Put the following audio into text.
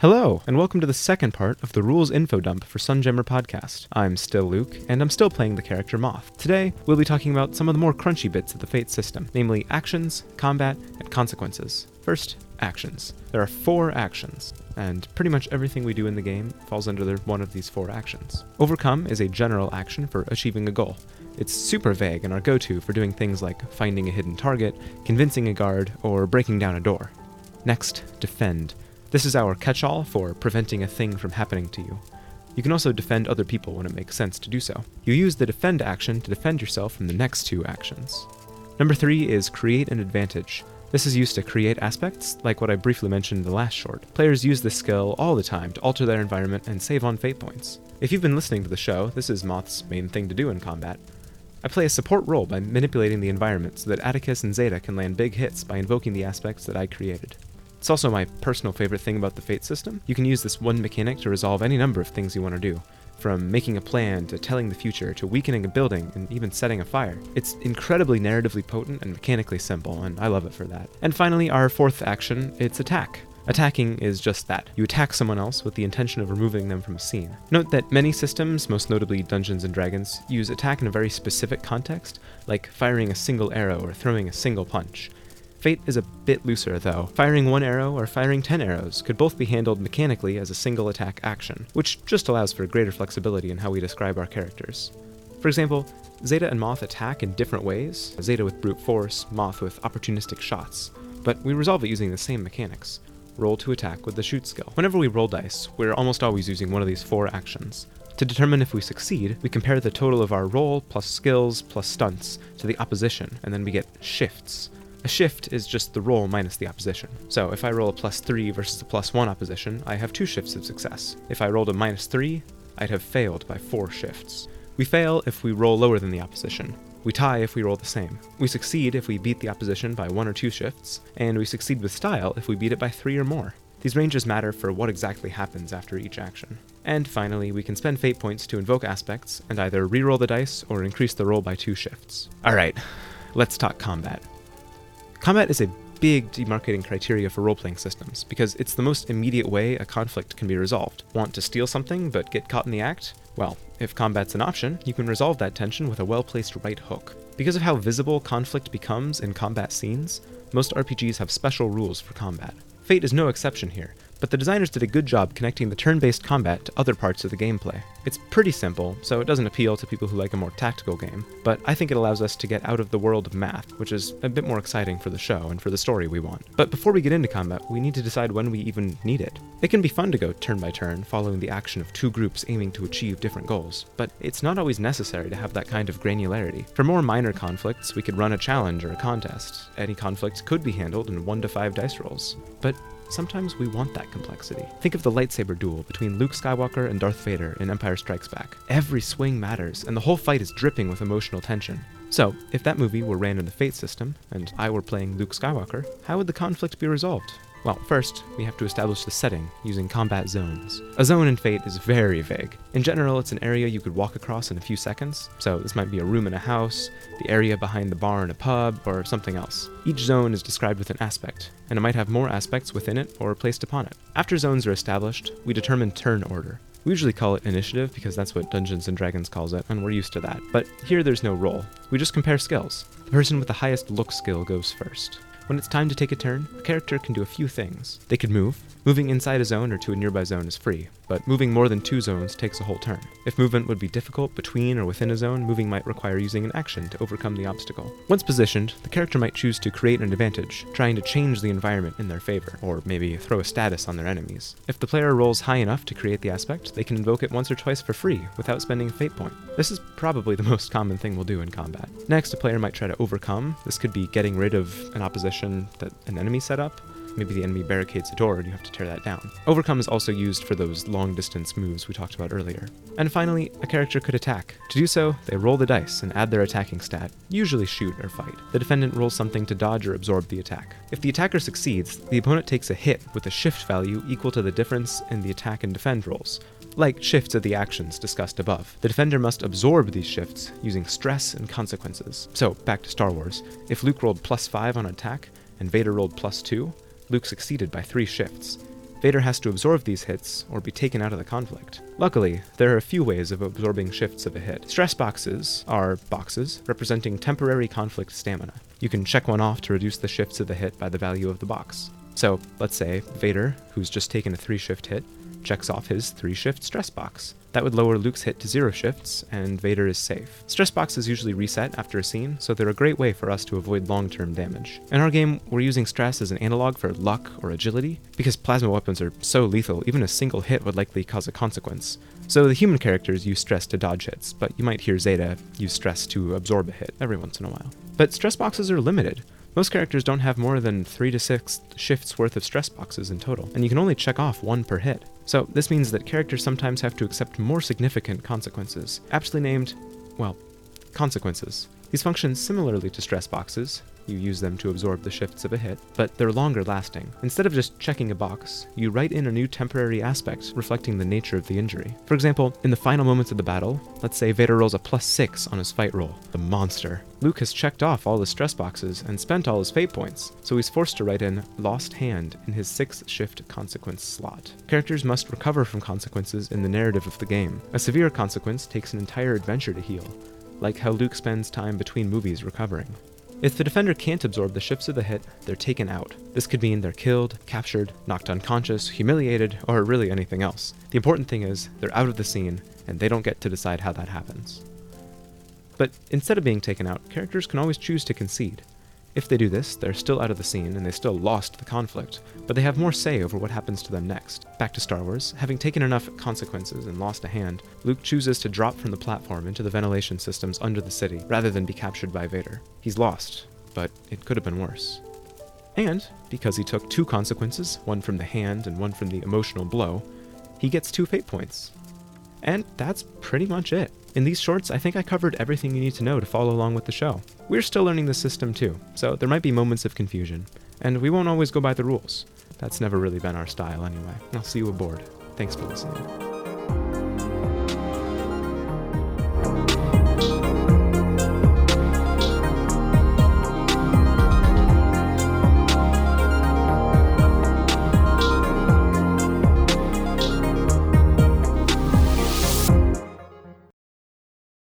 Hello, and welcome to the second part of the rules info dump for Sunjammer Podcast. I'm still Luke, and I'm still playing the character Moth. Today, we'll be talking about some of the more crunchy bits of the Fate system, namely actions, combat, and consequences. First, actions. There are four actions, and pretty much everything we do in the game falls under one of these four actions. Overcome is a general action for achieving a goal. It's super vague and our go to for doing things like finding a hidden target, convincing a guard, or breaking down a door. Next, defend. This is our catch all for preventing a thing from happening to you. You can also defend other people when it makes sense to do so. You use the defend action to defend yourself from the next two actions. Number three is create an advantage. This is used to create aspects, like what I briefly mentioned in the last short. Players use this skill all the time to alter their environment and save on fate points. If you've been listening to the show, this is Moth's main thing to do in combat. I play a support role by manipulating the environment so that Atticus and Zeta can land big hits by invoking the aspects that I created. It's also my personal favorite thing about the Fate system. You can use this one mechanic to resolve any number of things you want to do, from making a plan to telling the future to weakening a building and even setting a fire. It's incredibly narratively potent and mechanically simple, and I love it for that. And finally, our fourth action it's attack. Attacking is just that. You attack someone else with the intention of removing them from a scene. Note that many systems, most notably Dungeons and Dragons, use attack in a very specific context, like firing a single arrow or throwing a single punch. Fate is a bit looser, though. Firing one arrow or firing 10 arrows could both be handled mechanically as a single attack action, which just allows for greater flexibility in how we describe our characters. For example, Zeta and Moth attack in different ways, Zeta with brute force, Moth with opportunistic shots, but we resolve it using the same mechanics. Roll to attack with the shoot skill. Whenever we roll dice, we're almost always using one of these four actions. To determine if we succeed, we compare the total of our roll plus skills plus stunts to the opposition, and then we get shifts. A shift is just the roll minus the opposition. So if I roll a plus 3 versus a plus 1 opposition, I have 2 shifts of success. If I rolled a minus 3, I'd have failed by 4 shifts. We fail if we roll lower than the opposition. We tie if we roll the same. We succeed if we beat the opposition by 1 or 2 shifts, and we succeed with style if we beat it by 3 or more. These ranges matter for what exactly happens after each action. And finally, we can spend fate points to invoke aspects and either reroll the dice or increase the roll by 2 shifts. Alright, let's talk combat. Combat is a big demarcating criteria for role playing systems because it's the most immediate way a conflict can be resolved. Want to steal something but get caught in the act? Well, if combat's an option, you can resolve that tension with a well placed right hook. Because of how visible conflict becomes in combat scenes, most RPGs have special rules for combat. Fate is no exception here, but the designers did a good job connecting the turn based combat to other parts of the gameplay. It's pretty simple, so it doesn't appeal to people who like a more tactical game, but I think it allows us to get out of the world of math, which is a bit more exciting for the show and for the story we want. But before we get into combat, we need to decide when we even need it. It can be fun to go turn by turn, following the action of two groups aiming to achieve different goals, but it's not always necessary to have that kind of granularity. For more minor conflicts, we could run a challenge or a contest. Any conflict could be handled in 1 to 5 dice rolls. But Sometimes we want that complexity. Think of the lightsaber duel between Luke Skywalker and Darth Vader in Empire Strikes Back. Every swing matters, and the whole fight is dripping with emotional tension. So, if that movie were ran in the Fate system, and I were playing Luke Skywalker, how would the conflict be resolved? Well, first, we have to establish the setting using combat zones. A zone in Fate is very vague. In general, it's an area you could walk across in a few seconds, so this might be a room in a house, the area behind the bar in a pub, or something else. Each zone is described with an aspect, and it might have more aspects within it or placed upon it. After zones are established, we determine turn order. We usually call it initiative because that's what Dungeons and Dragons calls it, and we're used to that. But here there's no roll. We just compare skills. The person with the highest look skill goes first. When it's time to take a turn, a character can do a few things. They could move. Moving inside a zone or to a nearby zone is free, but moving more than two zones takes a whole turn. If movement would be difficult between or within a zone, moving might require using an action to overcome the obstacle. Once positioned, the character might choose to create an advantage, trying to change the environment in their favor, or maybe throw a status on their enemies. If the player rolls high enough to create the aspect, they can invoke it once or twice for free without spending a fate point. This is probably the most common thing we'll do in combat. Next, a player might try to overcome. This could be getting rid of an opposition that an enemy set up, Maybe the enemy barricades a door and you have to tear that down. Overcome is also used for those long distance moves we talked about earlier. And finally, a character could attack. To do so, they roll the dice and add their attacking stat, usually shoot or fight. The defendant rolls something to dodge or absorb the attack. If the attacker succeeds, the opponent takes a hit with a shift value equal to the difference in the attack and defend rolls, like shifts of the actions discussed above. The defender must absorb these shifts using stress and consequences. So, back to Star Wars. If Luke rolled plus 5 on attack and Vader rolled plus 2, Luke succeeded by three shifts. Vader has to absorb these hits or be taken out of the conflict. Luckily, there are a few ways of absorbing shifts of a hit. Stress boxes are boxes representing temporary conflict stamina. You can check one off to reduce the shifts of the hit by the value of the box. So, let's say Vader, who's just taken a 3 shift hit, checks off his 3 shift stress box. That would lower Luke's hit to 0 shifts, and Vader is safe. Stress boxes usually reset after a scene, so they're a great way for us to avoid long term damage. In our game, we're using stress as an analog for luck or agility. Because plasma weapons are so lethal, even a single hit would likely cause a consequence. So the human characters use stress to dodge hits, but you might hear Zeta use stress to absorb a hit every once in a while. But stress boxes are limited. Most characters don't have more than 3 to 6 shifts worth of stress boxes in total, and you can only check off one per hit. So this means that characters sometimes have to accept more significant consequences, aptly named, well, consequences. These function similarly to stress boxes, you use them to absorb the shifts of a hit, but they're longer lasting. Instead of just checking a box, you write in a new temporary aspect reflecting the nature of the injury. For example, in the final moments of the battle, let's say Vader rolls a plus 6 on his fight roll. The monster. Luke has checked off all his stress boxes and spent all his fate points, so he's forced to write in Lost Hand in his 6th shift consequence slot. Characters must recover from consequences in the narrative of the game. A severe consequence takes an entire adventure to heal, like how Luke spends time between movies recovering. If the defender can't absorb the shifts of the hit, they're taken out. This could mean they're killed, captured, knocked unconscious, humiliated, or really anything else. The important thing is, they're out of the scene, and they don't get to decide how that happens. But instead of being taken out, characters can always choose to concede. If they do this, they're still out of the scene and they still lost the conflict, but they have more say over what happens to them next. Back to Star Wars, having taken enough consequences and lost a hand, Luke chooses to drop from the platform into the ventilation systems under the city, rather than be captured by Vader. He's lost, but it could have been worse. And, because he took two consequences, one from the hand and one from the emotional blow, he gets two fate points. And that's pretty much it. In these shorts, I think I covered everything you need to know to follow along with the show. We're still learning the system too, so there might be moments of confusion, and we won't always go by the rules. That's never really been our style anyway. I'll see you aboard. Thanks for listening.